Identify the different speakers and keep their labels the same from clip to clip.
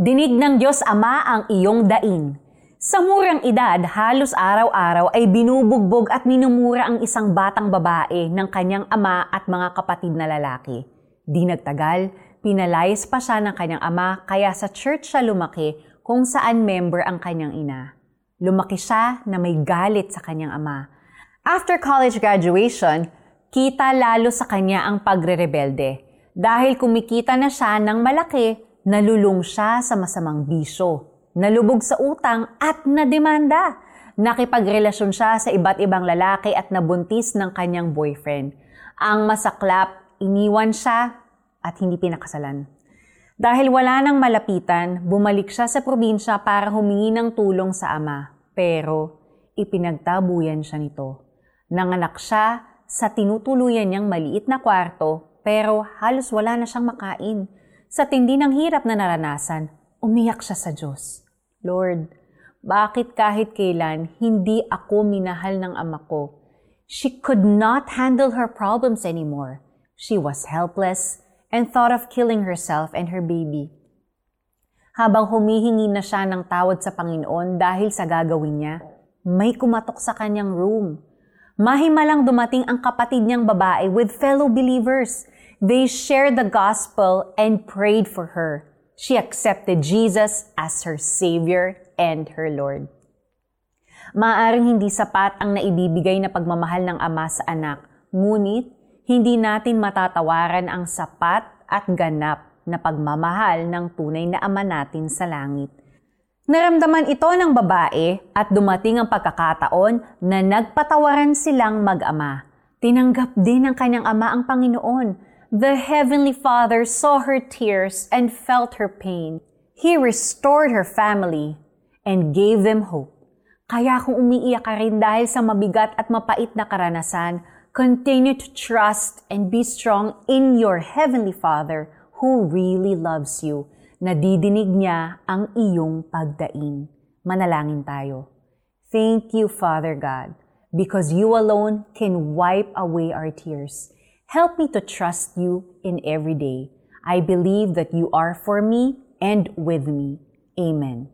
Speaker 1: Dinig ng Diyos Ama ang iyong daing. Sa murang edad, halos araw-araw ay binubugbog at minumura ang isang batang babae ng kanyang ama at mga kapatid na lalaki. Di nagtagal, pinalayas pa siya ng kanyang ama kaya sa church siya lumaki kung saan member ang kanyang ina. Lumaki siya na may galit sa kanyang ama. After college graduation, kita lalo sa kanya ang pagre-rebelde dahil kumikita na siya ng malaki, nalulung siya sa masamang bisyo, nalubog sa utang at nademanda. Nakipagrelasyon siya sa iba't ibang lalaki at nabuntis ng kanyang boyfriend. Ang masaklap, iniwan siya at hindi pinakasalan. Dahil wala nang malapitan, bumalik siya sa probinsya para humingi ng tulong sa ama. Pero ipinagtabuyan siya nito. Nanganak siya sa tinutuluyan niyang maliit na kwarto pero halos wala na siyang makain. Sa tindi ng hirap na naranasan, umiyak siya sa Diyos. Lord, bakit kahit kailan hindi ako minahal ng ama ko? She could not handle her problems anymore. She was helpless and thought of killing herself and her baby. Habang humihingi na siya ng tawad sa Panginoon dahil sa gagawin niya, may kumatok sa kanyang room. Mahimalang dumating ang kapatid niyang babae with fellow believers. They shared the gospel and prayed for her. She accepted Jesus as her Savior and her Lord. Maaring hindi sapat ang naibibigay na pagmamahal ng Ama sa anak, ngunit hindi natin matatawaran ang sapat at ganap na pagmamahal ng tunay na Ama natin sa langit. Naramdaman ito ng babae at dumating ang pagkakataon na nagpatawaran silang mag-ama. Tinanggap din ng kanyang ama ang Panginoon The Heavenly Father saw her tears and felt her pain. He restored her family and gave them hope. Kaya kung umiiyak ka rin dahil sa mabigat at mapait na karanasan, continue to trust and be strong in your Heavenly Father who really loves you. Nadidinig niya ang iyong pagdaing. Manalangin tayo. Thank you, Father God, because you alone can wipe away our tears. Help me to trust you in every day. I believe that you are for me and with me. Amen.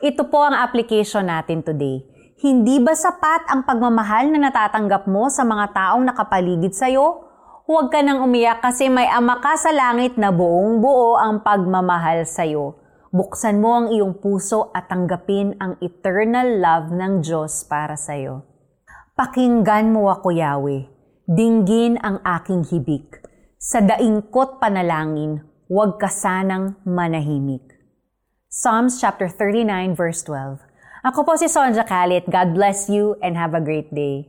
Speaker 1: Ito po ang application natin today. Hindi ba sapat ang pagmamahal na natatanggap mo sa mga taong nakapaligid sa iyo? Huwag ka nang umiyak kasi may ama ka sa langit na buong buo ang pagmamahal sa iyo. Buksan mo ang iyong puso at tanggapin ang eternal love ng Diyos para sa iyo. Pakinggan mo ako, Yahweh dinggin ang aking hibik. Sa daingkot panalangin, huwag ka sanang manahimik. Psalms chapter 39 verse 12. Ako po si Sonja Kalit. God bless you and have a great day.